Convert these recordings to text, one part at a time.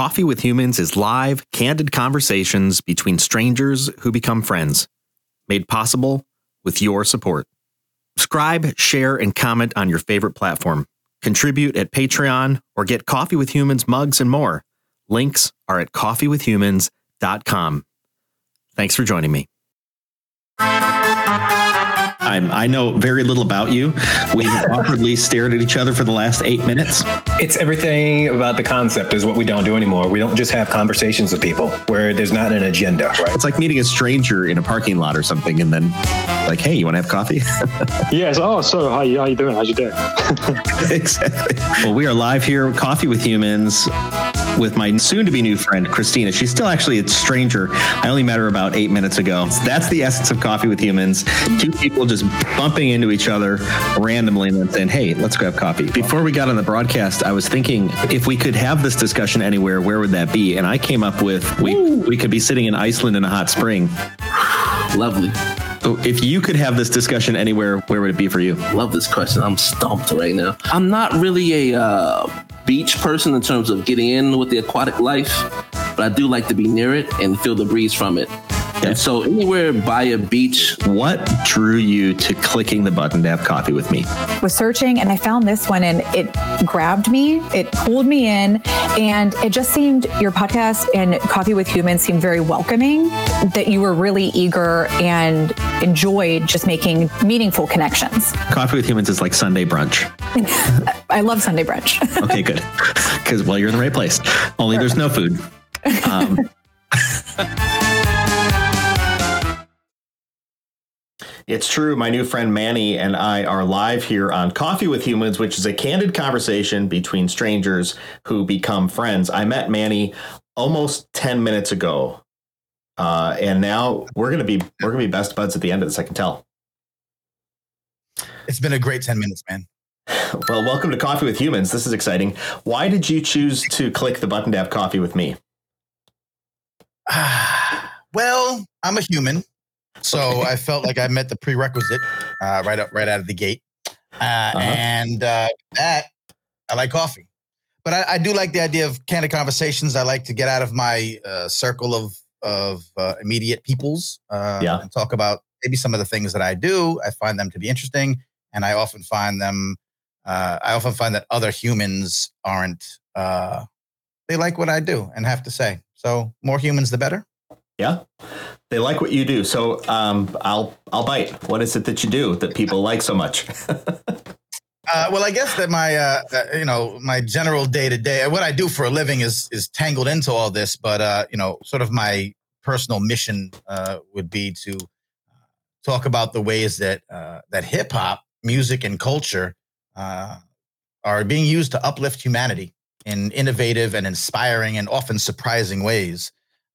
Coffee with Humans is live, candid conversations between strangers who become friends, made possible with your support. Subscribe, share, and comment on your favorite platform. Contribute at Patreon or get Coffee with Humans mugs and more. Links are at coffeewithhumans.com. Thanks for joining me. I'm, I know very little about you. We awkwardly stared at each other for the last eight minutes. It's everything about the concept is what we don't do anymore. We don't just have conversations with people where there's not an agenda, right? It's like meeting a stranger in a parking lot or something, and then like, hey, you want to have coffee? yes. Oh, so how you how you doing? How's your day? exactly. Well, we are live here, Coffee with Humans, with my soon-to-be new friend Christina. She's still actually a stranger. I only met her about eight minutes ago. That's the essence of Coffee with Humans. Two people just bumping into each other randomly and then saying, "Hey, let's grab coffee." Before we got on the broadcast, I was thinking if we could have this discussion anywhere, where would that be? And I came up with we we could be sitting in Iceland in a hot spring. Lovely. So if you could have this discussion anywhere, where would it be for you? Love this question. I'm stumped right now. I'm not really a uh, beach person in terms of getting in with the aquatic life, but I do like to be near it and feel the breeze from it. And so anywhere by a beach. What drew you to clicking the button to have coffee with me? Was searching and I found this one and it grabbed me, it pulled me in, and it just seemed your podcast and Coffee with Humans seemed very welcoming, that you were really eager and enjoyed just making meaningful connections. Coffee with Humans is like Sunday brunch. I love Sunday brunch. okay, good. Because, well, you're in the right place. Only there's no food. Um, It's true. My new friend Manny and I are live here on Coffee with Humans, which is a candid conversation between strangers who become friends. I met Manny almost 10 minutes ago. Uh, and now we're gonna be we're gonna be best buds at the end of this, I can tell. It's been a great 10 minutes, man. Well, welcome to Coffee with Humans. This is exciting. Why did you choose to click the button to have coffee with me? well, I'm a human. So I felt like I met the prerequisite uh, right up, right out of the gate, uh, uh-huh. and uh, that I like coffee. But I, I, do like the idea of candid conversations. I like to get out of my uh, circle of of uh, immediate peoples, uh, yeah. and talk about maybe some of the things that I do. I find them to be interesting, and I often find them. I often find that other humans aren't. they like what I do and have to say. So more humans, the better. Yeah, they like what you do. So um, I'll I'll bite. What is it that you do that people like so much? Uh, well, I guess that my, uh, uh, you know, my general day to day, what I do for a living is is tangled into all this. But uh, you know, sort of my personal mission uh, would be to uh, talk about the ways that that hip hop, music, and culture are being used to uplift humanity in innovative and inspiring and often surprising ways.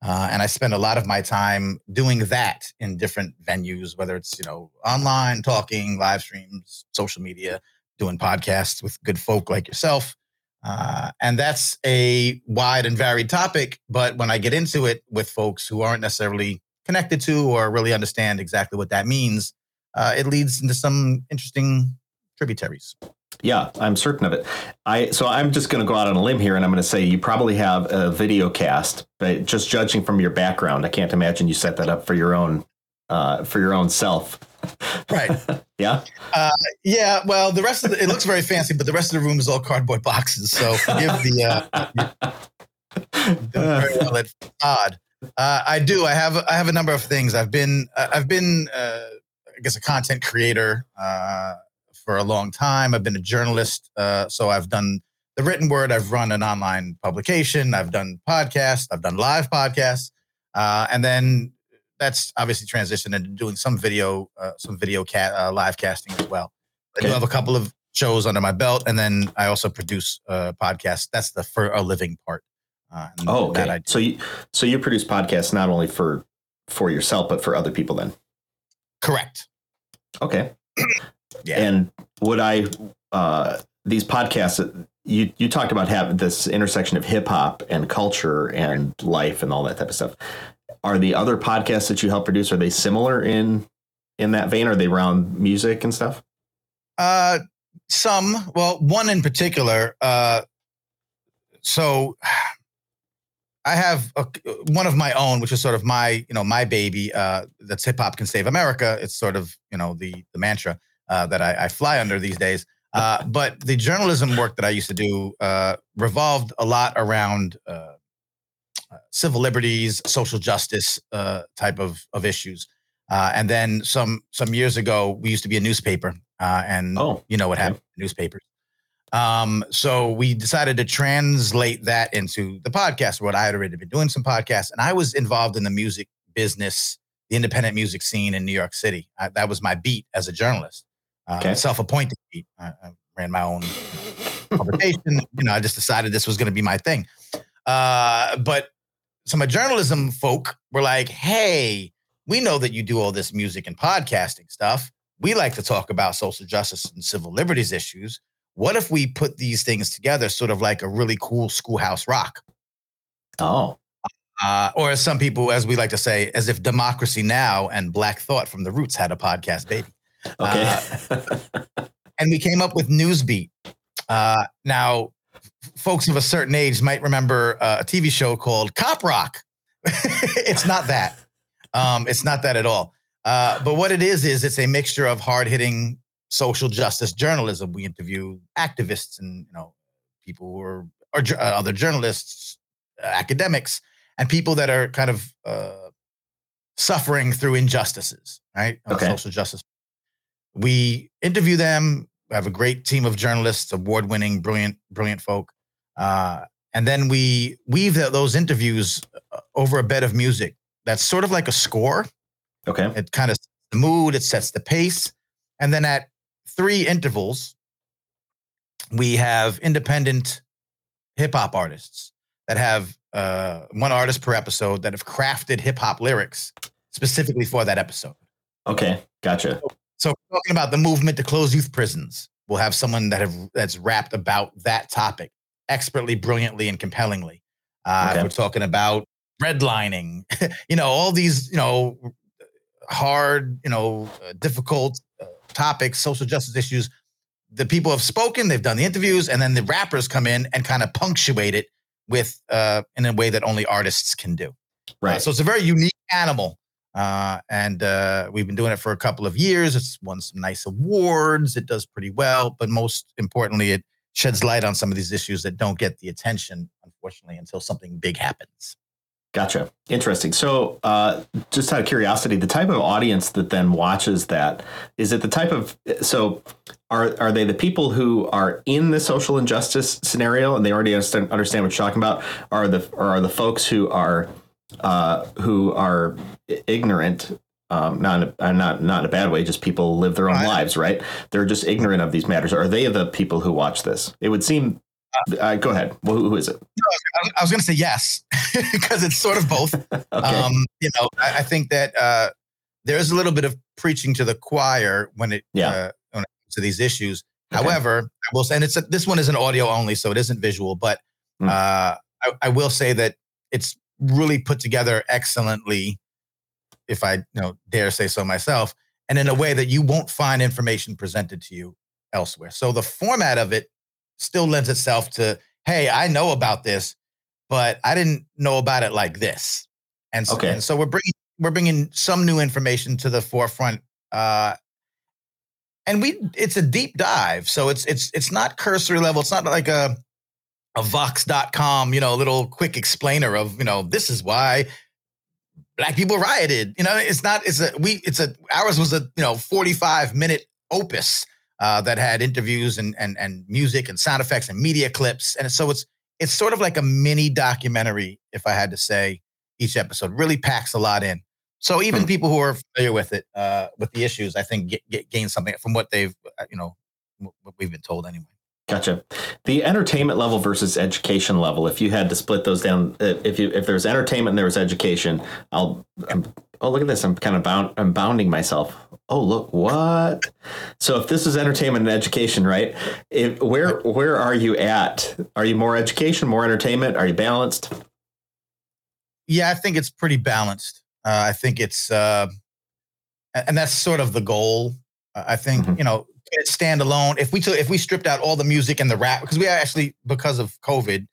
Uh, and I spend a lot of my time doing that in different venues, whether it's, you know, online, talking, live streams, social media, doing podcasts with good folk like yourself. Uh, and that's a wide and varied topic. But when I get into it with folks who aren't necessarily connected to or really understand exactly what that means, uh, it leads into some interesting tributaries. Yeah, I'm certain of it. I so I'm just going to go out on a limb here, and I'm going to say you probably have a video cast, but just judging from your background, I can't imagine you set that up for your own uh, for your own self. Right. yeah. Uh, yeah. Well, the rest of the, it looks very fancy, but the rest of the room is all cardboard boxes. So forgive the. Uh, very well at odd. Uh, I do. I have. I have a number of things. I've been. I've been. Uh, I guess a content creator. Uh, for a long time. I've been a journalist, uh, so I've done the written word. I've run an online publication. I've done podcasts. I've done live podcasts, uh, and then that's obviously transitioned into doing some video, uh, some video cat uh, live casting as well. I do have a couple of shows under my belt, and then I also produce uh, podcasts. That's the for a living part. Uh, oh, okay. so you so you produce podcasts not only for for yourself but for other people then. Correct. Okay. Yeah. And would I uh, these podcasts you you talked about having this intersection of hip hop and culture and life and all that type of stuff. Are the other podcasts that you help produce are they similar in in that vein? Are they around music and stuff? Uh, some. Well, one in particular. Uh, so I have a, one of my own, which is sort of my, you know, my baby. Uh, that's hip hop can save America. It's sort of, you know, the the mantra uh, that I, I, fly under these days. Uh, but the journalism work that I used to do uh, revolved a lot around uh, uh, civil liberties, social justice type of of issues. and then some some years ago, we used to be a newspaper, and oh, you know what happened newspapers. Um, so we decided to translate that into the podcast What I had already been doing some podcasts, and I was involved in the music business, the independent music scene in New York City. I, that was my beat as a journalist, uh, okay. self-appointed. I, I, ran my own publication. you know, I just decided this was going to be my thing. Uh, but some of journalism folk were like, "Hey, we know that you do all this music and podcasting stuff. We like to talk about social justice and civil liberties issues." What if we put these things together, sort of like a really cool schoolhouse rock? Oh. Uh, or as some people, as we like to say, as if Democracy Now! and Black Thought from the Roots had a podcast baby. Okay. Uh, and we came up with Newsbeat. Uh, now, folks of a certain age might remember uh, a TV show called Cop Rock. it's not that. Um, it's not that at all. Uh, but what it is is it's a mixture of hard hitting social justice journalism. We interview activists and you know people who are or uh, other journalists, uh, academics, and people that are kind of uh, suffering through injustices, right? Okay. Social justice. We interview them. We have a great team of journalists, award-winning, brilliant, brilliant folk. Uh, and then we weave those interviews uh, over a bed of music that's sort of like a score. Okay. It kind of the mood, it sets the pace. And then at three intervals, we have independent hip hop artists that have uh, one artist per episode that have crafted hip hop lyrics specifically for that episode. Okay, gotcha. So, so talking about the movement to close youth prisons, we'll have someone that have that's rapped about that topic expertly, brilliantly, and compellingly. Uh, okay. We're talking about redlining, you know, all these, you know, hard, you know, uh, difficult uh, topics, social justice issues. The people have spoken, they've done the interviews, and then the rappers come in and kind of punctuate it with uh, in a way that only artists can do. Uh, right. So it's a very unique animal. Uh, and uh, we've been doing it for a couple of years. It's won some nice awards. It does pretty well, but most importantly, it sheds light on some of these issues that don't get the attention, unfortunately, until something big happens. Gotcha. Interesting. So, uh, just out of curiosity, the type of audience that then watches that is it the type of so are are they the people who are in the social injustice scenario and they already understand, what you're talking about? Are the or are the folks who are uh, who are ignorant? Um, not in a, not not in a bad way. Just people live their own lives, right? They're just ignorant of these matters. Are they the people who watch this? It would seem uh, go ahead. Well, who is it? I was going to say yes, because it's sort of both. okay. Um, you know, I, I think that uh, there is a little bit of preaching to the choir when it, yeah. uh, when it comes to these issues. Okay. However, I will say, and it's a, this one is an audio only, so it isn't visual, but mm. uh, I, I, will say that it's really put together excellently, if I you know dare say so myself, and in a way that you won't find information presented to you elsewhere. So the format of it still lends itself to, hey, I know about this, but I didn't know about it like this. And so, okay. and so we're bringing we're bringing some new information to the forefront. Uh, and we it's a deep dive. So it's it's it's not cursory level. It's not like a a vox.com, you know, a little quick explainer of, you know, this is why black people rioted. You know, it's not it's a we it's a ours was a, you know, 45 minute opus uh, that had interviews and and and music and sound effects and media clips, and so it's it's sort of like a mini documentary, if I had to say. Each episode really packs a lot in. So even hmm. people who are familiar with it, uh, with the issues, I think get, get, gain something from what they've, uh, you know, what we've been told anyway. Gotcha. The entertainment level versus education level. If you had to split those down, uh, if you if there's entertainment and there was education, I'll. I'm, oh, look at this! I'm kind of bound. I'm bounding myself. Oh, look what! So if this is entertainment and education, right? If, where where are you at? Are you more education, more entertainment? Are you balanced? Yeah, I think it's pretty balanced. Uh, I think it's, uh, and that's sort of the goal. I think mm-hmm. you know it stand alone. If we took, if we stripped out all the music and the rap, because we actually because of COVID,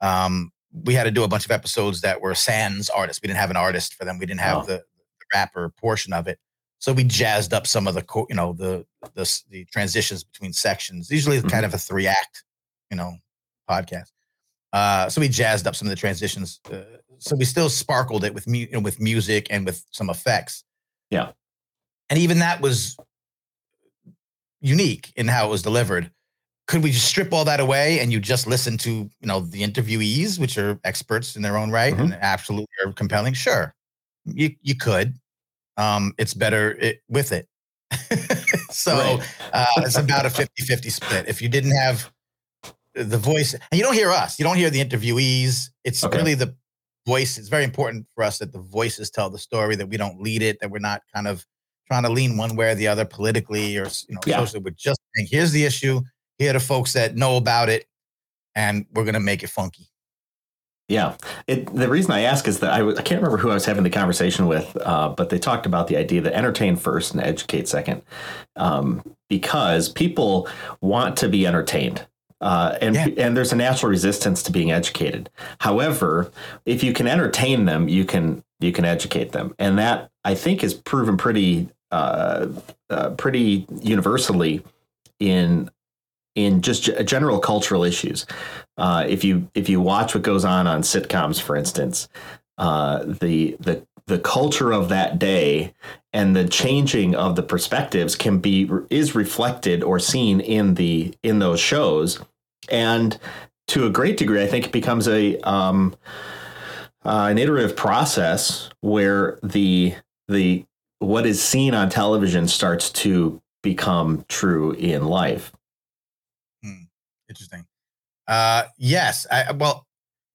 um, we had to do a bunch of episodes that were sans artists. We didn't have an artist for them. We didn't have Oh. the, the rapper portion of it. So we jazzed up some of the, co- you know, the the the transitions between sections. Usually, it's kind of a three act, you know, podcast. Uh, so we jazzed up some of the transitions. Uh, so we still sparkled it with mu- you know, with music and with some effects. Yeah. and even that was unique in how it was delivered. Could we just strip all that away and you just listen to you know the interviewees, which are experts in their own right and absolutely are compelling? Sure, you you could. Um, it's better it, with it. so Right. uh, it's about a 50-50 split. If you didn't have the voice, and you don't hear us, you don't hear the interviewees. It's Okay. really the voice. It's very important for us that the voices tell the story, that we don't lead it, that we're not kind of trying to lean one way or the other politically or you know Yeah. socially. We're just saying, here's the issue. Here are the folks that know about it, and we're gonna make it funky. Yeah. It, the reason I ask is that I, w- I can't remember who I was having the conversation with, uh, but they talked about the idea that entertain first and educate second, um, because people want to be entertained. Uh, and Yeah. and there's a natural resistance to being educated. However, if you can entertain them, you can you can educate them, and that I think is proven pretty uh, uh, pretty universally in in just g- general cultural issues. Uh, if you if you watch what goes on on sitcoms, for instance, uh, the the the culture of that day and the changing of the perspectives can be is reflected or seen in the in those shows, and to a great degree, I think it becomes a um, uh, an iterative process where the the what is seen on television starts to become true in life. Interesting. Uh, yes. I, well,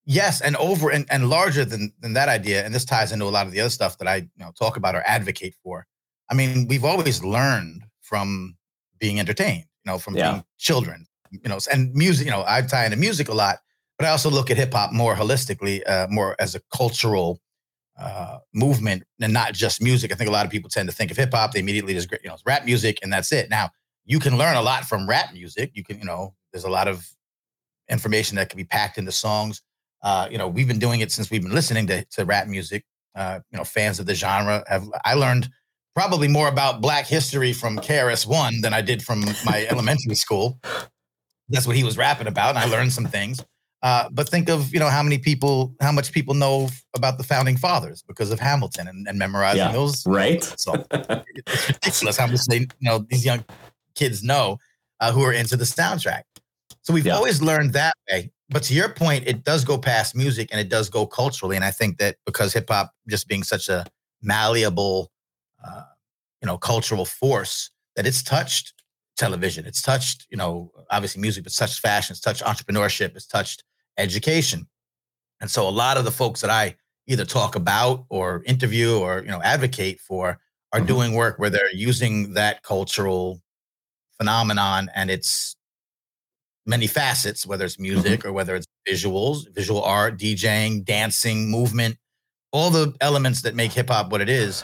yes, and over and, and larger than than that idea, and this ties into a lot of the other stuff that I you know talk about or advocate for. I mean, we've always learned from being entertained, you know, from Yeah. being children, you know, and music. You know, I tie into music a lot, but I also look at hip hop more holistically, uh, more as a cultural uh, movement and not just music. I think a lot of people tend to think of hip hop, they immediately just, you know, it's rap music and that's it. Now, you can learn a lot from rap music. You can, you know, there's a lot of information that can be packed into songs. Uh, you know, we've been doing it since we've been listening to, to rap music. Uh, you know, fans of the genre have, I learned probably more about Black history from KRS One than I did from my elementary school. That's what he was rapping about, and I learned some things. Uh, but think of you know how many people, how much people know about the founding fathers because of Hamilton and, and memorizing Yeah. those. Right? So it's ridiculous how much they you know these young kids know uh, who are into the soundtrack. So we've Yeah. always learned that way. But to your point, it does go past music and it does go culturally. And I think that because hip hop just being such a malleable, uh, you know, cultural force, that it's touched television, it's touched, you know, obviously music, but touched fashion, it's touched entrepreneurship, it's touched education. And so a lot of the folks that I either talk about or interview or you know advocate for are Mhm. doing work where they're using that cultural phenomenon and its many facets, whether it's music or whether it's visuals, visual art, DJing, dancing, movement, all the elements that make hip hop what it is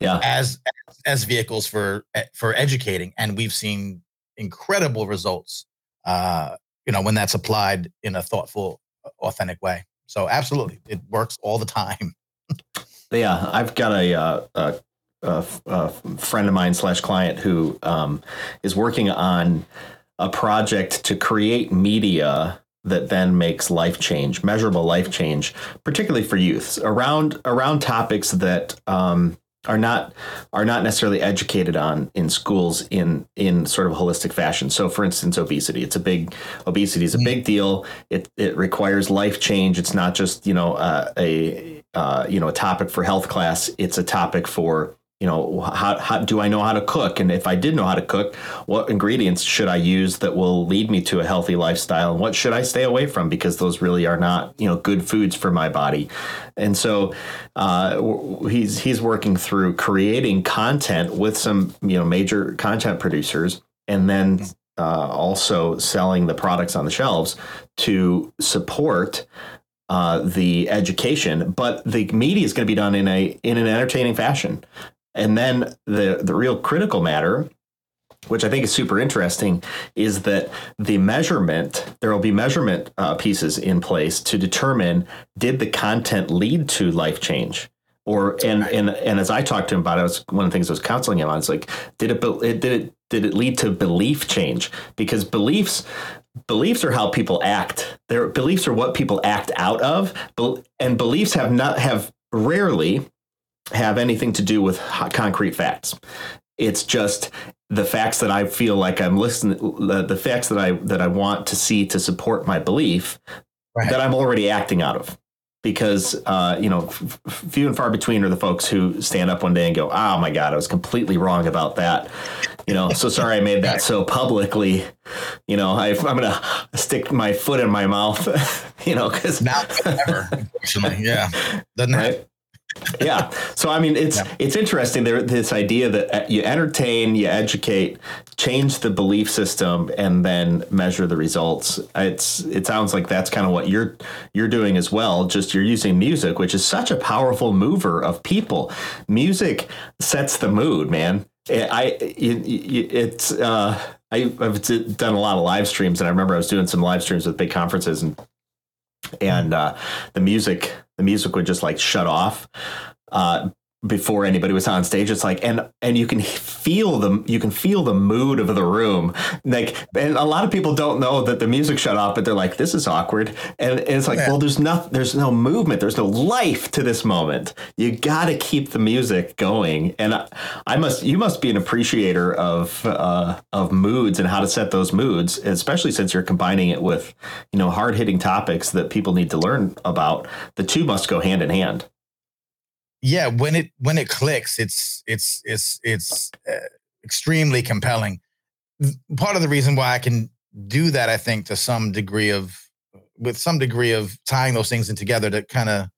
Yeah. as as vehicles for eh, for educating and we've seen incredible results uh you know when that's applied in a thoughtful authentic way. So absolutely it works all the time. Yeah, I've got a, uh, a, a a friend of mine slash client who um, is working on a project to create media that then makes life change, measurable life change, particularly for youths. Around around topics that um, are not are not necessarily educated on in schools in in sort of a holistic fashion. So, for instance, obesity. It's a big obesity is a big deal. It it requires life change. It's not just you know uh, a uh, you know a topic for health class. It's a topic for you know how, how do I know how to cook, and if I did know how to cook, what ingredients should I use that will lead me to a healthy lifestyle, and what should I stay away from because those really are not you know good foods for my body. And so uh, he's he's working through creating content with some you know major content producers, and then uh, also selling the products on the shelves to support uh, the education, but the media is going to be done in a in an entertaining fashion. And then the the real critical matter which I think is super interesting, is that the measurement, there will be measurement uh, pieces in place to determine did the content lead to life change? Or and and and as I talked to him about it, was one of the things I was counseling him on. It's like, did it did it did it lead to belief change? Because beliefs beliefs are how people act. Their beliefs are what people act out of, and beliefs have not have rarely have anything to do with concrete facts. It's just the facts that I feel like I'm listening, the, facts that I that I want to see to support my belief right. that I'm already acting out of. Because uh, you know, f- few and far between are the folks who stand up one day and go, "Oh my God, I was completely wrong about that." You know, so sorry I made that so publicly. You know, I, am gonna stick my foot in my mouth. You know, because now ever, unfortunately, yeah, doesn't right? Yeah. So I mean, it's yeah. it's interesting. There, this idea that uh, you entertain, you educate, change the belief system, and then measure the results. It's it sounds like that's kind of what you're you're doing as well. Just you're using music, which is such a powerful mover of people. Music sets the mood, man. I it's uh, I, I've done a lot of live streams, and I remember I was doing some live streams with big conferences, and and uh, the music the music would just like shut off. Uh, before anybody was on stage it's like and and you can feel the you can feel the mood of the room. Like and a lot of people don't know that the music shut off but they're like this is awkward. And, and it's like yeah. well there's no there's no movement. There's no life to this moment. You got to keep the music going. And I, I, must you must be an appreciator of uh, of moods and how to set those moods especially since you're combining it with you know hard hitting topics that people need to learn about. The two must go hand in hand yeah, when it when it clicks, it's it's it's it's uh, extremely compelling. Part of the reason why I can do that, I think, to some degree of with some degree of tying those things in together to kind of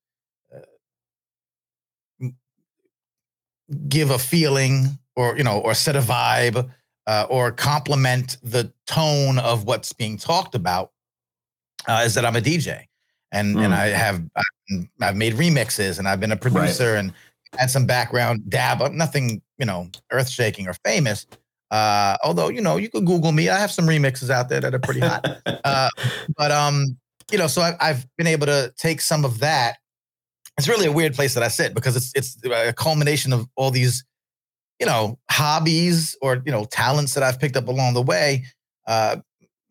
uh, give a feeling or you know or set a vibe uh, or complement the tone of what's being talked about uh, is that I'm a DJ and mm. and I have I've made remixes and I've been a producer right. and had some background dab, nothing you know earth shaking or famous. Uh, although you know you could Google me, I have some remixes out there that are pretty hot. uh, but um, you know, so I, I've been able to take some of that. It's really a weird place that I sit because it's it's a culmination of all these, you know, hobbies or you know talents that I've picked up along the way. Uh,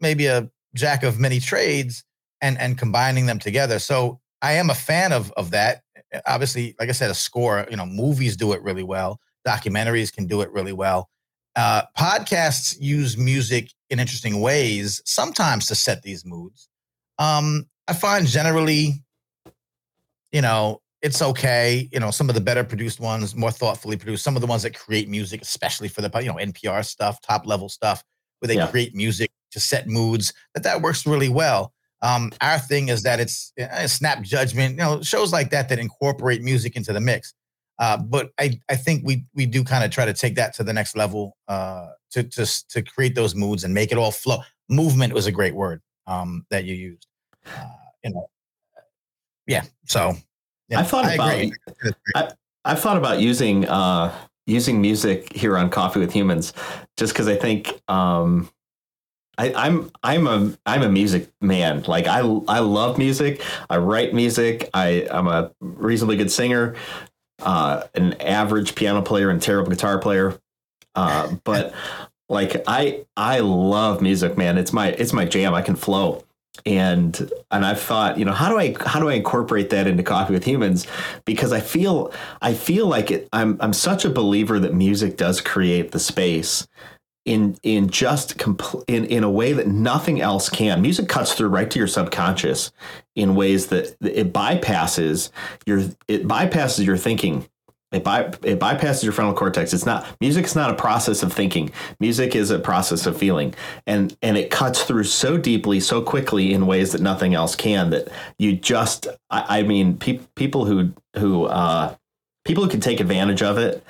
maybe a jack of many trades and and combining them together. So I am a fan of of that. Obviously, like I said, a score. You know, movies do it really well. Documentaries can do it really well. Uh, podcasts use music in interesting ways, sometimes to set these moods. Um, I find generally, you know, it's okay. You know, some of the better produced ones, more thoughtfully produced. Some of the ones that create music, especially for the you know NPR stuff, top level stuff, where they yeah. create music to set moods. That that works really well. Um, our thing is that it's a eh, snap judgment, you know, shows like that that incorporate music into the mix. Uh, but I, I think we we do kind of try to take that to the next level uh, to to to create those moods and make it all flow. Movement was a great word um, that you used. Uh, you know, yeah. So yeah, I thought I about I, I've thought about using uh, using music here on Coffee with Humans, just because I think um, I, I'm I'm a I'm a music man. Like I I love music. I write music. I I'm a reasonably good singer, uh, an average piano player and terrible guitar player. Uh, but like I I love music, man. It's my it's my jam. I can flow. And and I've thought, you know, how do I how do I incorporate that into Coffee with Humans? Because I feel I feel like it, I'm I'm such a believer that music does create the space in in just compl- in in a way that nothing else can. Music cuts through right to your subconscious in ways that it bypasses your it bypasses your thinking. It, by, it bypasses your frontal cortex. It's not music is not a process of thinking. Music is a process of feeling, and and it cuts through so deeply, so quickly in ways that nothing else can. That you just, I, I mean, pe- people who who uh, people who can take advantage of it,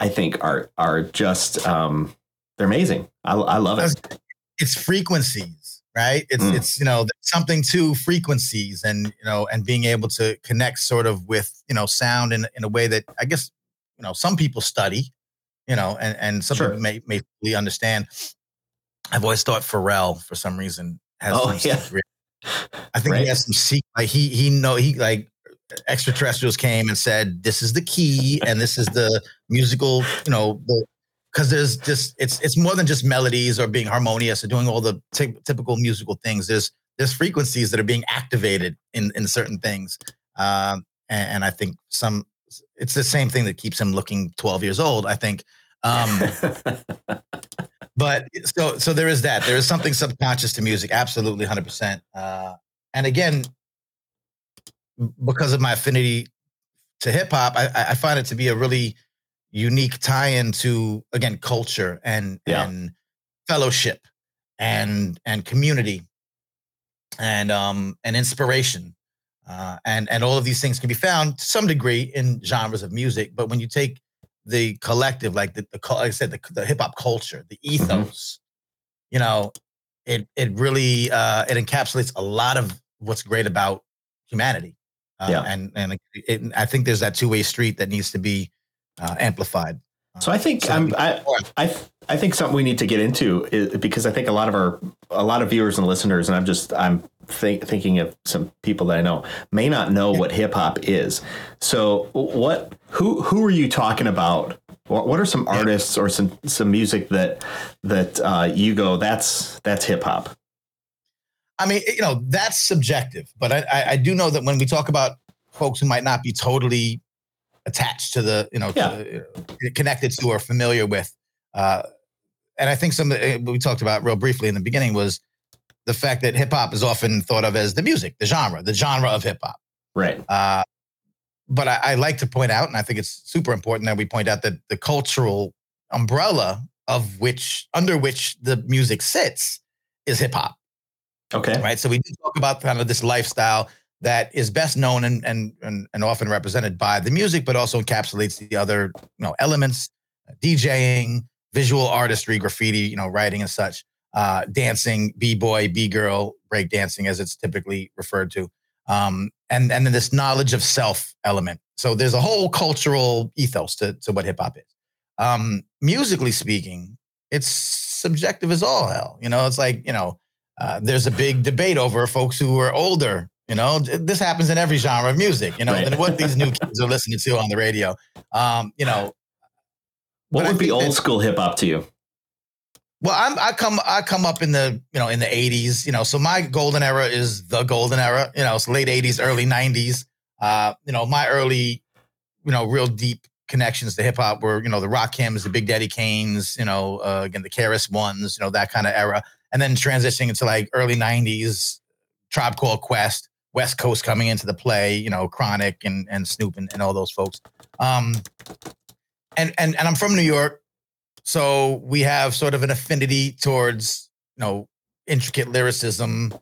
I think are are just um, they're amazing. I, I love it. It's frequencies, right? It's mm. it's you know something to frequencies, and you know, and being able to connect sort of with you know sound in in a way that I guess you know some people study, you know, and and some Sure. people may may fully understand. I've always thought Pharrell for some reason has Oh, some yeah. secret. I think Right. he has some secret. Like he he know he like extraterrestrials came and said this is the key and this is the musical you know the because there's just it's it's more than just melodies or being harmonious or doing all the ty- typical musical things. There's there's frequencies that are being activated in in certain things. Um and, and i think some it's the same thing that keeps him looking 12 years old i think. Um but so so there is that. There is something subconscious to music absolutely 100% uh and again because of my affinity to hip hop I, I- I find it to be a really unique tie-in to again culture and Yeah. and fellowship and and community and um and inspiration uh and and all of these things can be found to some degree in genres of music but when you take the collective like the, the like i said the, the hip-hop culture the ethos you know it it really uh it encapsulates a lot of what's great about humanity uh, Yeah. and and it, it, i think there's that two-way street that needs to be uh, amplified So I think So- I, I, I think something we need to get into is because I think a lot of our, a lot of viewers and listeners, and I'm just, I'm think, thinking of some people that I know may not know what hip hop is. So what, who, who are you talking about? What, what are some artists or some, some music that, that uh, you go, that's, that's hip hop. I mean, you know, that's subjective, but I, I, I do know that when we talk about folks who might not be totally attached to the, you know, Yeah. to, uh, connected to or familiar with, uh, and I think some of the, what we talked about real briefly in the beginning was the fact that hip hop is often thought of as the music, the genre, the genre of hip hop. Right. Uh, but I, I like to point out, and I think it's super important that we point out that the cultural umbrella of which under which the music sits is hip hop Okay. right? So we talk about kind of this lifestyle that is best known and and and, and often represented by the music, but also encapsulates the other you know elements, DJing, visual artistry, graffiti, you know, writing and such, uh, dancing, b boy, b girl, break dancing as it's typically referred to, um, and and then this knowledge of self element. So there's a whole cultural ethos to to what hip hop is. Um, musically speaking, it's subjective as all hell. You know, it's like you know uh, there's a big debate over folks who are older. You know, this happens in every genre of music. You know, Right. what these new kids are listening to on the radio. Um, you know, What would be old that- school hip hop to you? well, I'm, I come I come up in the you know in the 80s. You know, so my golden era is the golden era. You know, it's late 80s, early 90s. Uh, you know, my early, you know, real deep connections to hip hop were you know the Rakims, the Big Daddy Kanes. You know, uh, again the KRS Ones. You know that kind of era, and then transitioning into like early 90s, Tribe Called Quest, West Coast coming into the play. You know, Chronic and and Snoop and, and all those folks. Um, and and and I'm from New York, so we have sort of an affinity towards you know intricate lyricism, you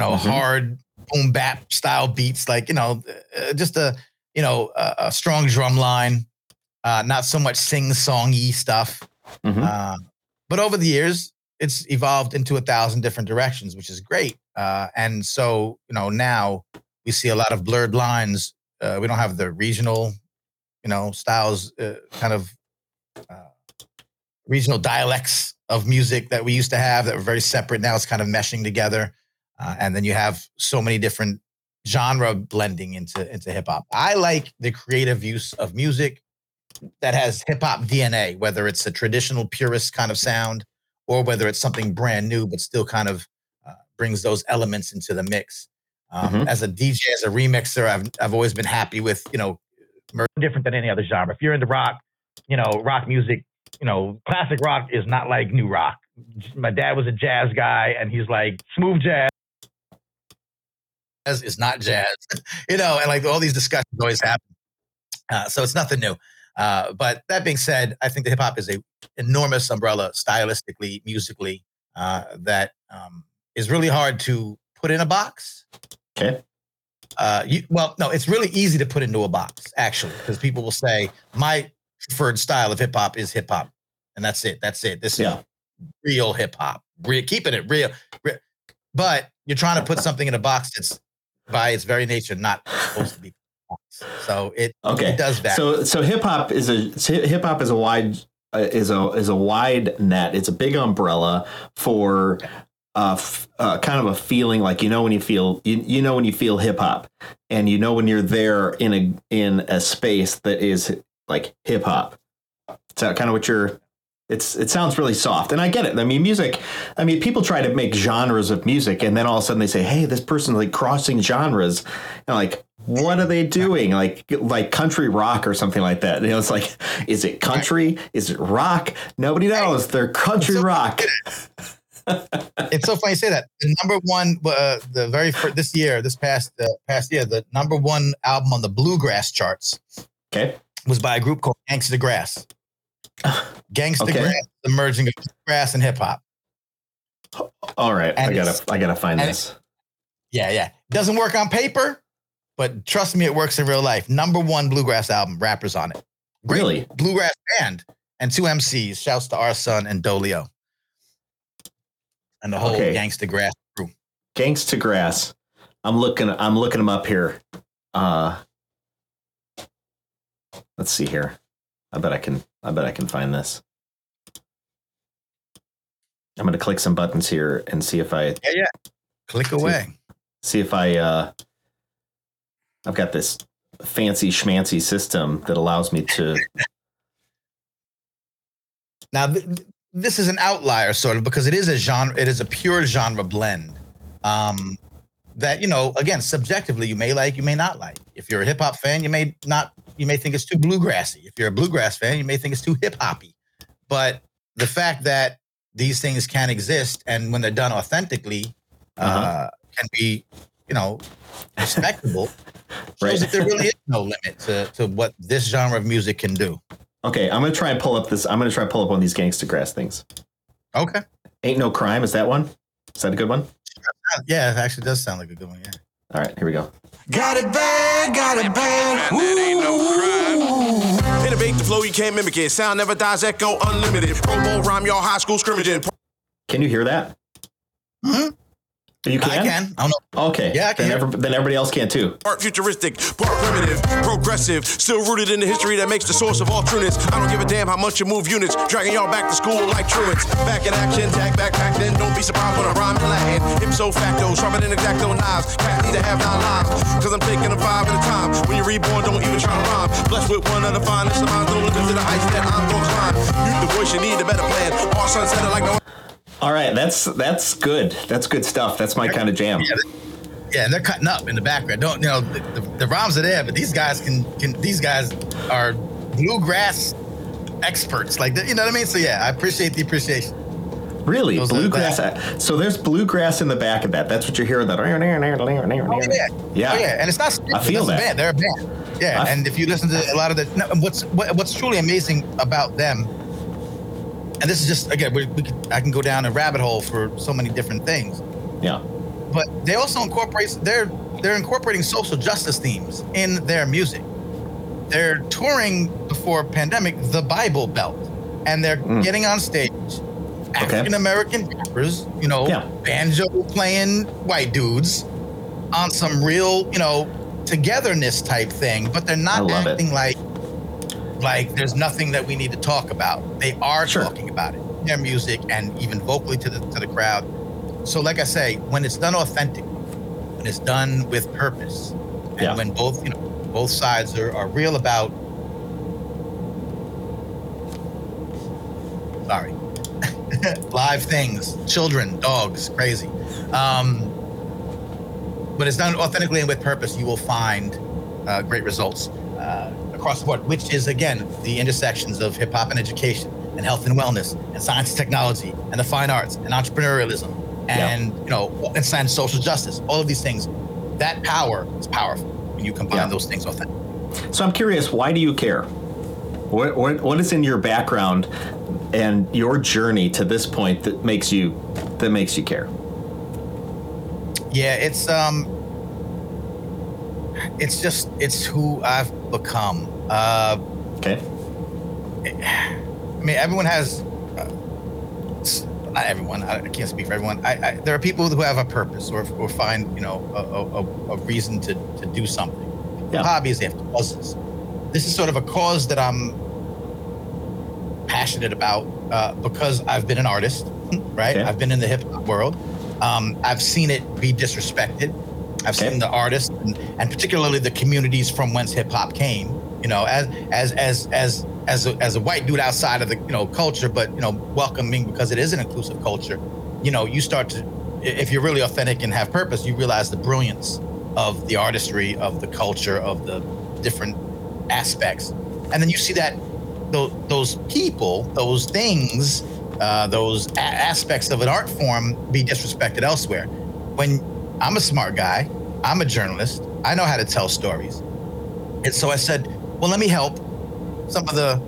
know Mhm. hard boom bap style beats, like you know uh, just a you know a, a strong drum line, uh, not so much sing songy stuff. Mhm. Uh, but over the years, it's evolved into a thousand different directions, which is great. Uh, and so, you know, now we see a lot of blurred lines. Uh, we don't have the regional, you know, styles, uh, kind of uh, regional dialects of music that we used to have that were very separate. Now it's kind of meshing together. Uh, and then you have so many different genre blending into into hip hop. I like the creative use of music that has hip hop DNA, whether it's a traditional purist kind of sound or whether it's something brand new but still kind of uh, brings those elements into the mix. Um, Mhm. As a DJ, as a remixer, I've I've always been happy with you know different than any other genre. If you're into rock, you know rock music, you know classic rock is not like new rock. My dad was a jazz guy, and he's like smooth jazz is not jazz, you know, and like all these discussions always happen. Uh, so it's nothing new. Uh, but that being said, I think the hip hop is a enormous umbrella stylistically, musically, uh, that um, is really hard to put in a box. Okay. Uh, you, well, no, it's really easy to put into a box actually, because people will say my preferred style of hip hop is hip hop, and that's it. That's it. This Yeah. is real hip hop. Re- keeping it real. Re- but you're trying to put something in a box that's by its very nature not supposed to be. So it Okay. it does that. So so hip hop is a hip hop is a wide uh, is a is a wide net. It's a big umbrella for uh, f- uh, kind of a feeling like you know when you feel you, you know when you feel hip hop, and you know when you're there in a in a space that is like hip hop. So kind of what you're. It's it sounds really soft, and I get it. I mean, music. I mean, people try to make genres of music, and then all of a sudden they say, "Hey, this person's like crossing genres," and like, what are they doing? Like like country rock or something like that. You know, it's like, is it country? Is it rock? Nobody knows. They're country rock. it's so funny you say that. The number one, uh, the very first this year, this past uh, past year, the number one album on the bluegrass charts Okay. was by a group called Gangsta Grass. Gangsta Okay. Grass, the merging of grass and hip hop. All right. I gotta I gotta find and this. Yeah, yeah. Doesn't work on paper, but trust me, it works in real life. Number one bluegrass album, rappers on it. Great Really? bluegrass band and two MCs. Shouts to R-SON and Dolio. And the whole Okay. Gangsta Grass crew. Gangsta Grass. I'm looking I'm looking them up here. Uh let's see here. I bet I can I bet I can find this. I'm gonna click some buttons here and see if I Yeah, yeah. Click away. see if I uh I've got this fancy schmancy system that allows me to Now, th- th- this is an outlier, sort of, because it is a genre. It is a pure genre blend. Um, that you know, again, subjectively, you may like, you may not like. If you're a hip hop fan, you may not. You may think it's too bluegrassy. If you're a bluegrass fan, you may think it's too hip hoppy. But the fact that these things can exist, and when they're done authentically, uh Uh-huh. can be, you know, respectable. Right. That there really is no limit to, to what this genre of music can do. Okay, I'm gonna try and pull up this I'm gonna try and pull up one of these Gangsta Grass things. Okay. Ain't no crime, is that one? Is that a good one? Yeah, it actually does sound like a good one. Yeah. All right, here we go. Got it bad, got it bad. Ooh. Innovate the flow, you can't mimic it. Sound never dies, echo unlimited. Promo rhyme, y'all high school scrimmaging. Can you hear that? Mhm. You can? I can. I don't know. Okay. Yeah, I can then, every- then everybody else can too. Part futuristic, part primitive, progressive, still rooted in the history that makes the source of all trueness. I don't give a damn how much you move units, dragging y'all back to school like truants. Back in action, tag back back then. Don't be surprised when I rhyme in Latin. Ipso facto, sharper than exacto knives. Cats need to have nine lives, cause I'm taking a five at a time. When you're reborn, don't even try to rhyme. Blessed with one of the finest of minds, don't look to the heights that I'm gonna climb. You the voice you need, a better plan. All sunset like no. All right, that's that's good. That's good stuff. That's my kind of jam. Yeah, yeah, and they're cutting up in the background. Don't you know the, the, the rhymes are there, but these guys can can these guys are bluegrass experts. Like you know what I mean? So yeah, I appreciate the appreciation. Really, Those bluegrass. the uh, So there's bluegrass in the back of that. That's what you're hearing. That. Oh, yeah. Yeah. Oh, yeah, and it's not. I feel that. Band. They're a band. Yeah, I- and if you listen to a lot of the, no, what's what, what's truly amazing about them, and this is just again, we, we could, I can go down a rabbit hole for so many different things. Yeah. but they also incorporate they're they're incorporating social justice themes in their music. They're touring before pandemic the Bible Belt, and they're Mm. getting on stage. African American rappers, you know, Yeah. banjo playing white dudes on some real, you know, togetherness type thing, but they're not love it. acting like like there's nothing that we need to talk about. They are Sure. talking about it their music and even vocally to the to the crowd. So, like I say, when it's done authentic, when it's done with purpose, and Yeah. when both you know both sides are, are real about, sorry, live things, children, dogs, crazy. Um, when it's done authentically and with purpose, you will find uh, great results uh, across the board, which is again the intersections of hip hop and education, and health and wellness, and science and technology, and the fine arts, and entrepreneurialism, and you know, and science, social justice. All of these things, that power is powerful when you combine Yeah. those things authentically. So I'm curious, why do you care? What, what what is in your background and your journey to this point that makes you that makes you care? Yeah, it's um, it's just it's who I've become. Uh, Okay. I mean, everyone has. Uh, not everyone. I, I can't speak for everyone. I, I, there are people who have a purpose or, or find you know a, a, a- reason to, to do something. Yeah. Hobbies, they have causes. This is sort of a cause that I'm passionate about uh, because I've been an artist, right? Okay. I've been in the hip hop world. Um, I've seen it be disrespected. I've Okay. seen the artists and, and particularly the communities from whence hip hop came. You know, as as as as as a, as a white dude outside of the you know culture, but you know welcoming because it is an inclusive culture. You know, you start to if you're really authentic and have purpose, you realize the brilliance of the artistry of the culture of the different aspects, and then you see that those, those people, those things, uh, those a- aspects of an art form be disrespected elsewhere. When I'm a smart guy, I'm a journalist, I know how to tell stories. And so I said, well, let me help some of the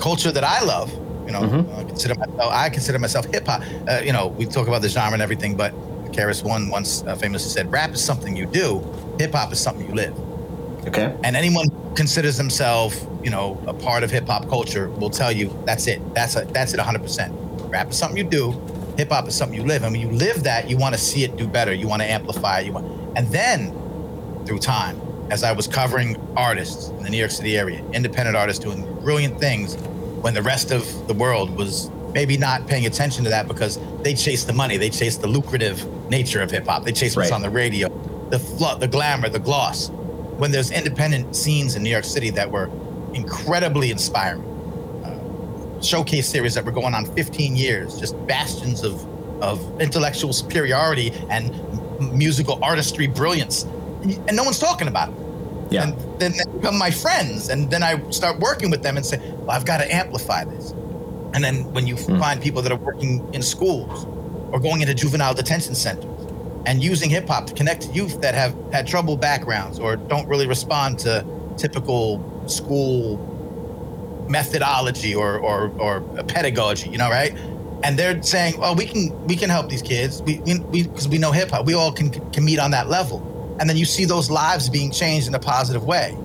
culture that I love. You know, Mhm. I consider myself, I consider myself hip hop. Uh, you know, we talk about the genre and everything, but KRS One once uh, famously said, rap is something you do, hip hop is something you live Okay. and anyone who considers themselves, you know, a part of hip hop culture will tell you that's it. That's a, that's it 100%. Rap is something you do, hip hop is something you live. And when you live that, you want to see it do better. You want to amplify it. You want, and then through time, as I was covering artists in the New York City area, independent artists doing brilliant things, when the rest of the world was maybe not paying attention to that because they chase the money, they chase the lucrative nature of hip hop, they chase what's Right. on the radio, the fl- the glamour, the gloss. When there's independent scenes in New York City that were incredibly inspiring, uh, showcase series that were going on 15 years, just bastions of of intellectual superiority and musical artistry brilliance, and no one's talking about it. Yeah. And then they become my friends, and then I start working with them and say, "Well, I've got to amplify this." And then when you Hmm. find people that are working in schools or going into juvenile detention centers and using hip hop to connect to youth that have had trouble backgrounds or don't really respond to typical school methodology or or, or pedagogy, you know, right? And they're saying, "Well, we can we can help these kids. We we because we, know hip hop. We all can can meet on that level." And then you see those lives being changed in a positive way.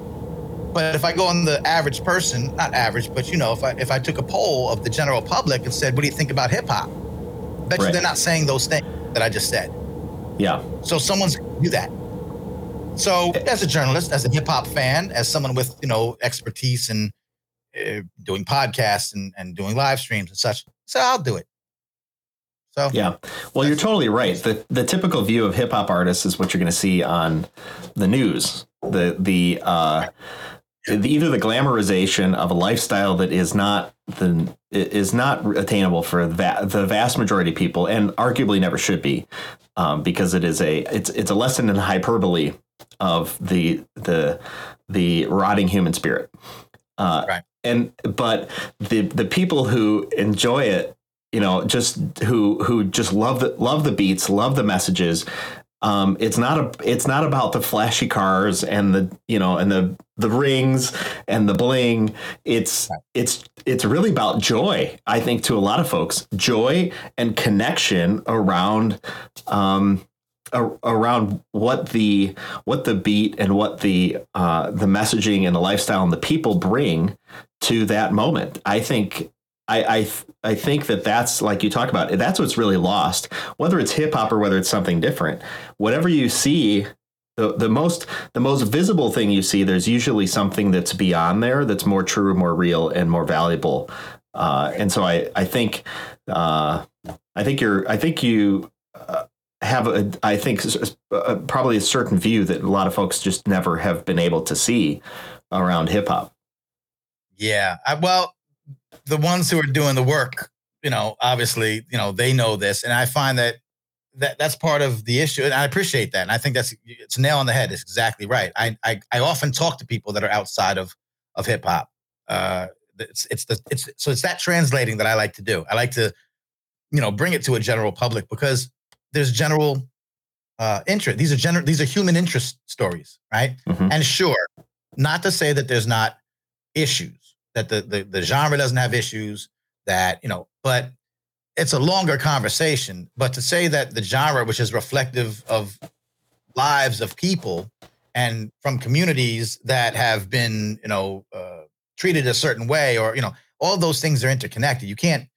But if I go on the average person, not average, but you know, if I if I took a poll of the general public and said, "What do you think about hip hop?" Bet you they're not saying those things that I just said. Yeah. So someone's do that. So as a journalist, as a hip hop fan, as someone with you know expertise in uh, doing podcasts and, and doing live streams and such, so I'll do it. So Yeah. Well, you're totally right. The the typical view of hip hop artists is what you're going to see on the news. The the uh the, either the glamorization of a lifestyle that is not the is not attainable for the, va- the vast majority of people and arguably never should be um, because it is a it's it's a lesson in hyperbole of the the the rotting human spirit. Uh, Right. And but the the people who enjoy it you know just who who just love the love the beats love the messages. Um it's not a it's not about the flashy cars and the you know and the the rings and the bling. It's it's it's really about joy i think to a lot of folks. Joy and connection around um around what the what the beat and what the uh the messaging and the lifestyle and the people bring to that moment. I think I, I I think that that's like you talk about. That's what's really lost. Whether it's hip hop or whether it's something different, whatever you see, the the most the most visible thing you see, there's usually something that's beyond there that's more true, more real, and more valuable. Uh, and so I I think uh, I think you're I think you. Uh, have a, I think s- uh, probably a certain view that a lot of folks just never have been able to see around hip hop. Yeah. I, well, the ones who are doing the work, you know, obviously, you know, they know this, and I find that that that's part of the issue, and I appreciate that, and I think that's it's a nail on the head. It's exactly right. I I, I often talk to people that are outside of of hip hop. Uh, it's it's the it's so it's that translating that I like to do. I like to, you know, bring it to a general public because there's general uh, interest. These are general. These are human interest stories, right? Mhm. And sure, not to say that there's not issues, that the, the the genre doesn't have issues, that you know, but it's a longer conversation. But to say that the genre, which is reflective of lives of people and from communities that have been, you know, uh, treated a certain way, or you know, all those things are interconnected. You can't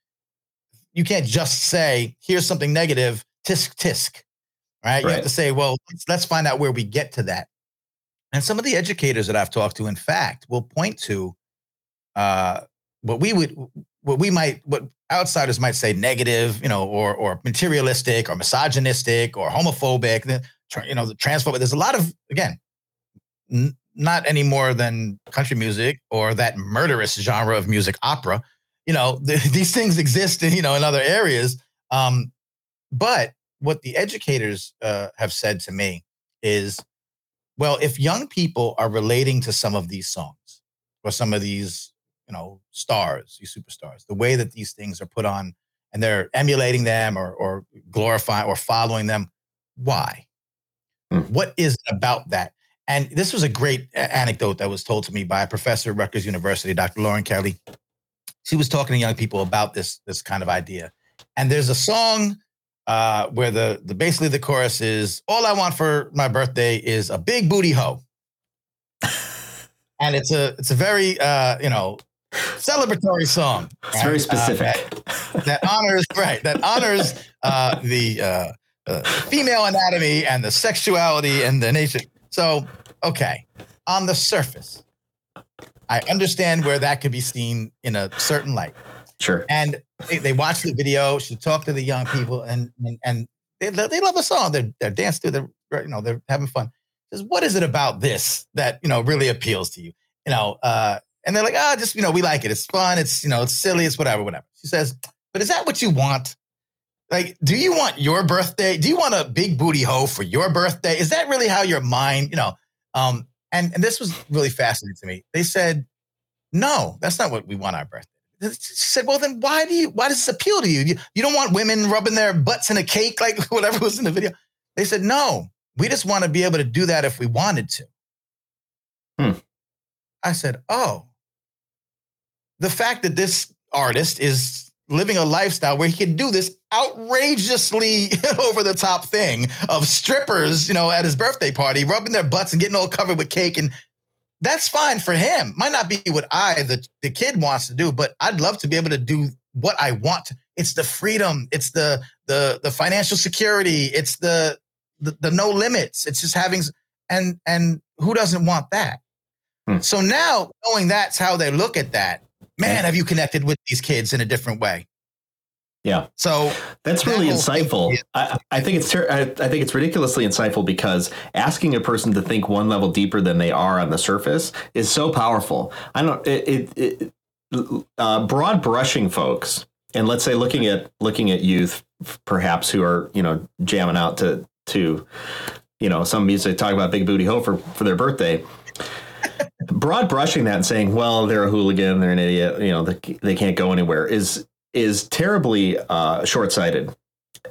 you can't just say here's something negative, tisk tisk, right? You have to say, well, let's, let's find out where we get to that. And some of the educators that I've talked to, in fact, will point to uh, what we would what we might what outsiders might say negative, you know, or or materialistic or misogynistic or homophobic, you know, the transphobic. There's a lot of again, n- not any more than country music or that murderous genre of music, opera. You know, the, these things exist, in, you know, in other areas. Um, but what the educators uh, have said to me is, well, if young people are relating to some of these songs or some of these you know stars these superstars the way that these things are put on and they're emulating them or or glorifying or following them why Hmm. what is it about that and this was a great anecdote that was told to me by a professor at Rutgers University, Dr. Lauren Kelly. She was talking to young people about this this kind of idea. And there's a song uh, where the the basically the chorus is "All I want for my birthday is a big booty hoe," and it's a it's a very uh, you know celebratory song. It's very right? Uh, specific. that, that honors right that honors uh, the uh, uh, female anatomy and the sexuality and the nation. So okay, on the surface, I understand where that could be seen in a certain light. Sure. And they, they watch the video. She talked to the young people, and and, and they, they love the song. They're they're dancing. They're you know they're having fun. Says, what is it about this that you know really appeals to you? You know, uh, and they're like, ah, just you know, we like it. It's fun. It's you know, it's silly. It's whatever, whatever. She says, but is that what you want? Like, do you want your birthday? Do you want a big booty hoe for your birthday? Is that really how your mind, you know? Um, and and this was really fascinating to me. They said, no, that's not what we want our birthday. She said, well, then why do you? Why does this appeal to you? You, you don't want women rubbing their butts in a cake like whatever was in the video. They said, no, we just want to be able to do that if we wanted to. Hmm. I said, oh, the fact that this artist is living a lifestyle where he can do this outrageously over the top thing of strippers, you know, at his birthday party, rubbing their butts and getting all covered with cake. And that's fine for him. Might not be what I, the, the kid, wants to do, but I'd love to be able to do what I want. It's the freedom. It's the the the financial security. It's the the, the no limits. It's just having and and who doesn't want that? Hmm. So now knowing that's how they look at that, man, have you connected with these kids in a different way? Yeah. So That's That really insightful. is- I, I think it's ter- I, I think it's ridiculously insightful because asking a person to think one level deeper than they are on the surface is so powerful. I don't it, it, it uh, broad brushing folks, and let's say looking at looking at youth perhaps who are you know jamming out to to you know some music talking about big booty hoe for for their birthday. Broad brushing that and saying, well, they're a hooligan, they're an idiot, you know, they, they can't go anywhere is is terribly uh, short-sighted.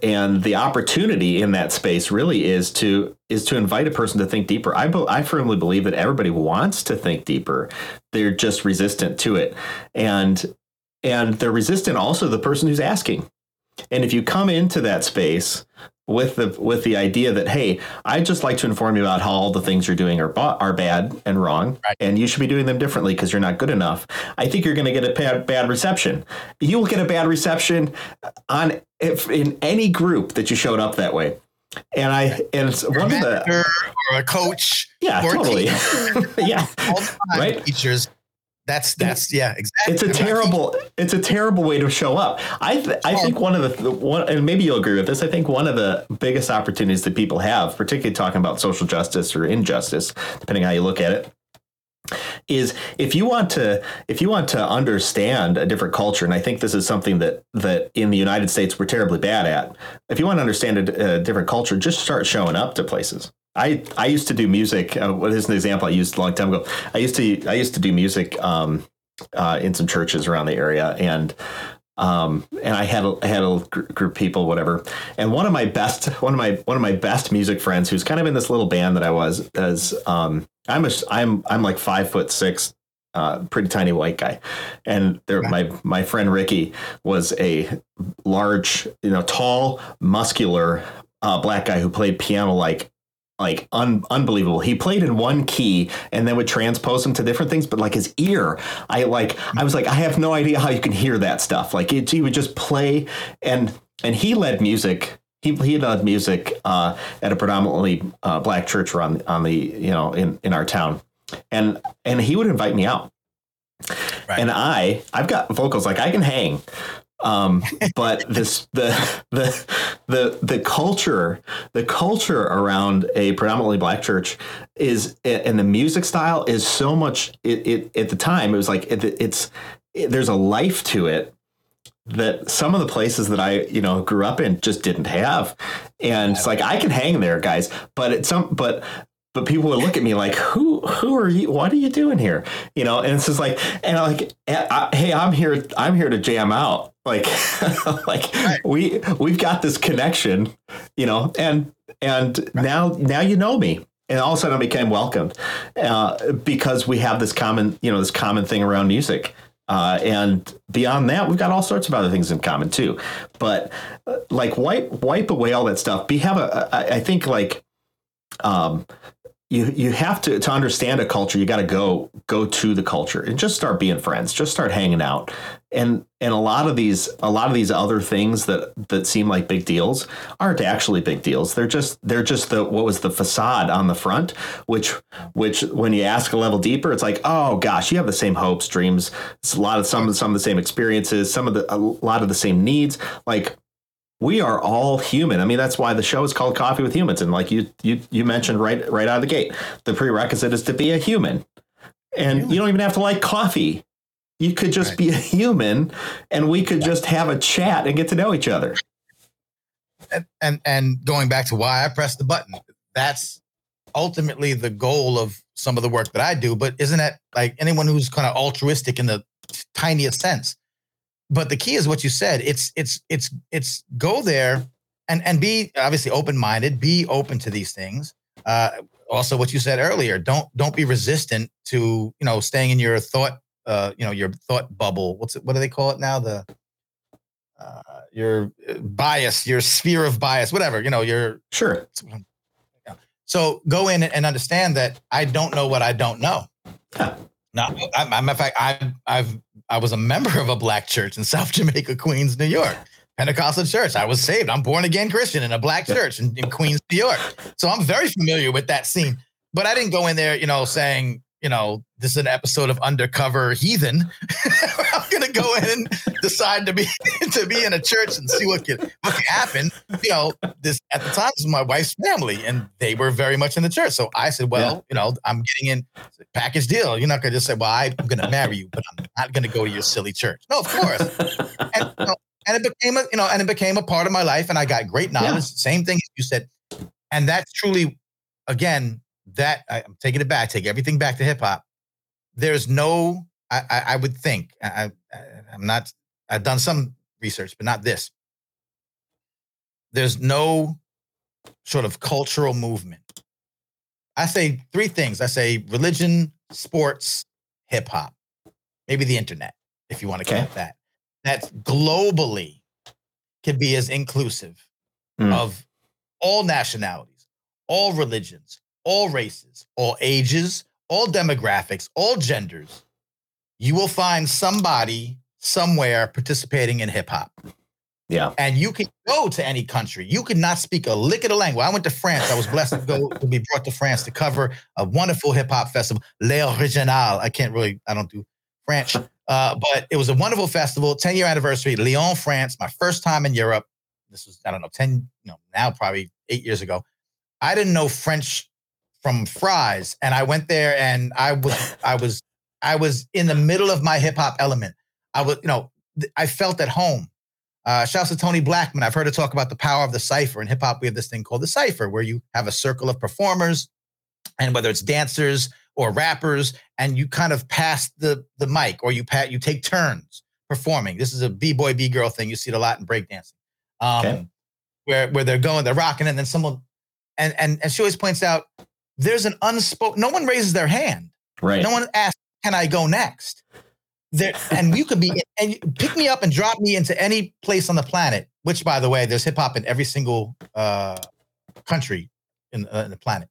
And the opportunity in that space really is to is to invite a person to think deeper. I I firmly believe that everybody wants to think deeper. They're just resistant to it, and and they're resistant also the person who's asking. And if you come into that space with the with the idea that hey, I'd just like to inform you about how all the things you're doing are ba- are bad and wrong, Right. and you should be doing them differently because you're not good enough. I think you're going to get a bad, bad reception. You will get a bad reception on if in any group that you showed up that way. And I and it's one of the or a coach yeah totally yeah all the time, Right. teachers. That's that's yeah, exactly. it's a That's what I teach. terrible it's a terrible way to show up i th- i oh. think one of the, the one and maybe you'll agree with this i think one of the biggest opportunities that people have particularly talking about social justice or injustice depending how you look at it is if you want to if you want to understand a different culture and i think this is something that that in the united states we're terribly bad at if you want to understand a, a different culture just start showing up to places i i used to do music uh, what is an example i used a long time ago? I used to i used to do music um uh, in some churches around the area and um, and I had a, I had a group of people, whatever. And one of my best, one of my one of my best music friends, who's kind of in this little band that I was, as um, I'm a, I'm I'm like five foot six, uh, pretty tiny white guy, and there, my my friend Ricky was a large, you know, tall, muscular uh, black guy who played piano like like un- unbelievable. He played in one key and then would transpose them to different things, but like his ear, I like I was like I have no idea how you can hear that stuff. Like it, he would just play and and he led music. He he led music uh, at a predominantly uh, black church around on the you know in in our town, and and he would invite me out. Right. And I, I've got vocals like I can hang. Um, but this the the the the culture the culture around a predominantly black church is and the music style is so much it, it at the time it was like it, it's it, there's a life to it that some of the places that I, you know, grew up in just didn't have. And it's like I can hang there, guys, but it's some but but people would look at me like, "Who who are you? What are you doing here?" You know, and it's just like and I'm like, "Hey, I'm here I'm here to jam out." Like like we we've got this connection, you know, and and now now you know me. And all of a sudden I became welcomed uh, because we have this common, you know, this common thing around music. Uh, and beyond that, we've got all sorts of other things in common too. But uh, like wipe wipe away all that stuff. Be have a I, I think like um you you have to to understand a culture. You got to go go to the culture and just start being friends. Just start hanging out. And and a lot of these a lot of these other things that that seem like big deals aren't actually big deals. They're just they're just the what was the facade on the front, which which when you ask a level deeper, it's like oh gosh, you have the same hopes, dreams, it's a lot of some some of the same experiences, some of the a lot of the same needs. Like we are all human. I mean, that's why the show is called Coffee with Humans. And like you you you mentioned right right out of the gate, the prerequisite is to be a human. And you don't even have to like coffee. You could just Right. be a human and we could just have a chat and get to know each other. and, and and going back to why I pressed the button, that's ultimately the goal of some of the work that I do. But isn't that like anyone who's kind of altruistic in the tiniest sense? But the key is what you said. It's it's it's it's go there and and be obviously open minded. Be open to these things. Uh, also, what you said earlier. Don't don't be resistant to you know staying in your thought. Uh, you know your thought bubble. What's it? What do they call it now? The uh, your uh, bias, your sphere of bias, whatever. You know your Sure. so go in and understand that I don't know what I don't know. Now, I, am in fact, I, I've I was a member of a black church in South Jamaica, Queens, New York, Pentecostal church. I was saved. I'm born again Christian in a black church in, in Queens, New York. So I'm very familiar with that scene. But I didn't go in there, you know, saying, you know, this is an episode of Undercover Heathen. I'm gonna go in and decide to be to be in a church and see what can what can happen. You know, this at the time was my wife's family, and they were very much in the church. So I said, well, you know, I'm getting in package deal. You're not gonna just say, well, I'm gonna marry you, but I'm not gonna go to your silly church. No, of course. and, you know, and it became a you know, and it became a part of my life, and I got great knowledge. Yeah. Same thing you said, and that's truly, again, that I, I'm taking it back, take everything back to hip hop. There's no, I, I, I would think, I, I, I'm not, I've done some research, but not this. There's no sort of cultural movement. I say three things. I say religion, sports, hip hop, maybe the internet, if you want to Okay. count that. That's globally can be as inclusive Hmm. of all nationalities, all religions, all races, all ages, all demographics, all genders. You will find somebody somewhere participating in hip hop Yeah. and you can go to any country. You could not speak a lick of the language. I went to France. I was blessed to go to be brought to France to cover a wonderful hip hop festival, Les Original. I can't really, I don't do French, uh, but it was a wonderful festival. 10 year anniversary, Lyon, France. My first time in Europe. This was, I don't know, 10, you know, now probably eight years ago. I didn't know French from fries. And I went there and I was, I was, I was in the middle of my hip hop element. I was, you know, I felt at home. Uh, shouts to Toni Blackman. I've heard her talk about the power of the cipher. In hip hop, we have this thing called the cipher, where you have a circle of performers, and whether it's dancers or rappers, and you kind of pass the the mic, or you pat you take turns performing. This is a b boy b girl thing. You see it a lot in breakdancing, um, Okay. where where they're going, they're rocking, and then someone, and and and she always points out there's an unspoken. No one raises their hand. Right. No one asks, "Can I go next?" There, and you could be, and pick me up and drop me into any place on the planet. Which, by the way, there's hip hop in every single uh, country in, uh, in the planet.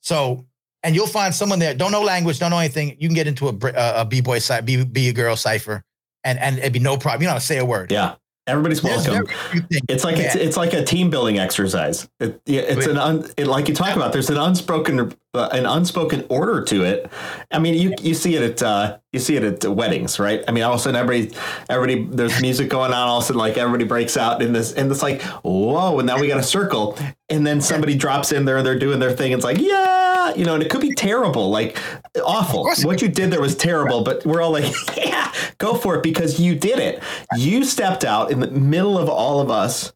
So, and you'll find someone there. Don't know language, don't know anything. You can get into a uh, a b boy side, b b a girl cipher, and and it'd be no problem. You don't have to say a word. Yeah. Everybody's welcome. very few things. It's like it's, Yeah. it's like a team building exercise. It, it's Wait. an un, it, like you talk about. There's an unspoken uh, an unspoken order to it. I mean, you you see it at uh, you see it at weddings, right? I mean, all of a sudden, everybody, everybody, there's music going on. All of a sudden, like everybody breaks out in this, and it's like, whoa! And now we got a circle, and then somebody drops in there, and they're doing their thing. It's like, yeah, you know, and it could be terrible, like awful. What you did there was terrible, but we're all like, yeah, go for it because you did it. You stepped out in the middle of all of us,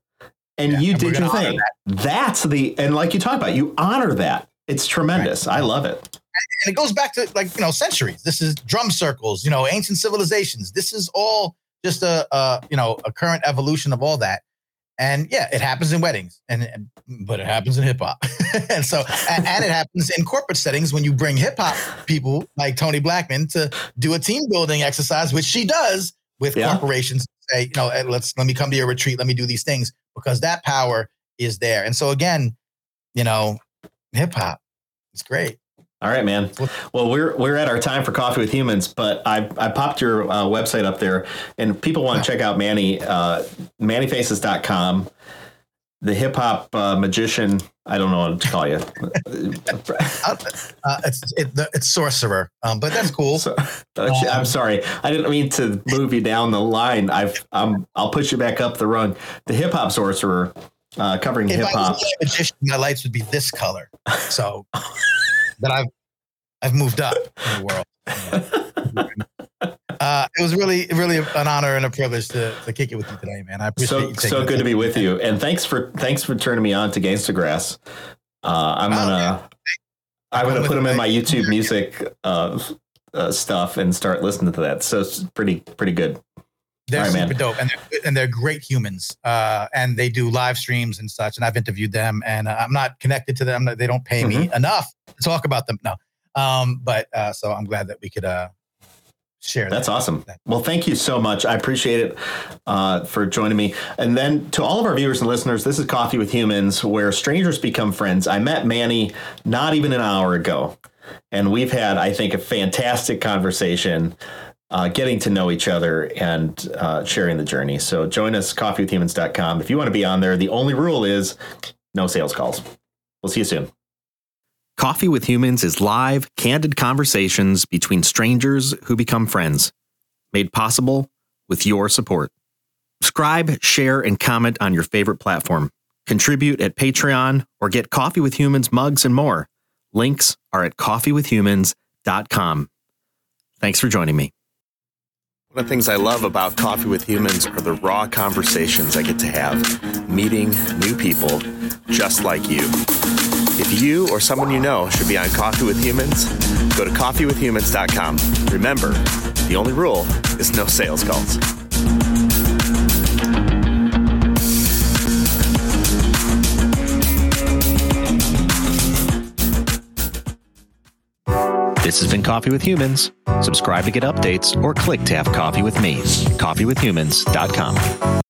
and Yeah, you and did your thing. That's the, and like you talked about, you honor that. It's tremendous. I love it. and it goes back to like you know centuries. This is drum circles, you know, ancient civilizations. This is all just a, a you know a current evolution of all that. And yeah, it happens in weddings, and and- but it happens in hip hop, and so and, and it happens in corporate settings when you bring hip hop people like Toni Blackman to do a team building exercise, which she does with Yeah. corporations. Say, you know, let's let me come to your retreat, let me do these things because that power is there. And so again, you know, hip hop, it's great. All right, man. Well, we're we're at our time for coffee with humans, but I I popped your uh, website up there, and people want to check out Manny uh, MannyFaces.com, the hip hop uh, magician. I don't know what to call you. Uh, uh, it's it, it's sorcerer, um, but that's cool. So, I'm sorry, I didn't mean to move you down the line. I've um, I'll push you back up the rung. The hip hop sorcerer, uh, covering if hip hop. a magician, my lights would be this color. So, but I've I've moved up in the world. Uh, it was really, really an honor and a privilege to, to kick it with you today, man. I appreciate So you. so good to be with you, and thanks for thanks for turning me on to Gangsta Grass. Uh, I'm Oh, gonna yeah. I'm gonna put them in my YouTube music uh, uh, stuff and start listening to that. So it's pretty pretty good. They're right, super man. dope, and they're, and they're great humans. Uh, and they do live streams and such. And I've interviewed them, and uh, I'm not connected to them. They don't pay me Mm-hmm. enough to talk about them. No, um, but uh, so I'm glad that we could uh, share. That's that. awesome. Well, thank you so much. I appreciate it uh, for joining me. And then to all of our viewers and listeners, this is Coffee with Humans, where strangers become friends. I met Manny not even an hour ago, and we've had, I think, a fantastic conversation. Uh, getting to know each other and uh, sharing the journey. So join us, coffeewithhumans.com. If you want to be on there, the only rule is no sales calls. We'll see you soon. Coffee with Humans is live, candid conversations between strangers who become friends, made possible with your support. Subscribe, share, and comment on your favorite platform. Contribute at Patreon or get Coffee with Humans mugs and more. Links are at coffeewithhumans.com. Thanks for joining me. One of the things I love about Coffee with Humans are the raw conversations I get to have, meeting new people just like you. If you or someone you know should be on Coffee with Humans, go to coffeewithhumans.com. Remember, the only rule is no sales calls. This has been Coffee with Humans. Subscribe to get updates or click to have coffee with me. Coffeewithhumans.com.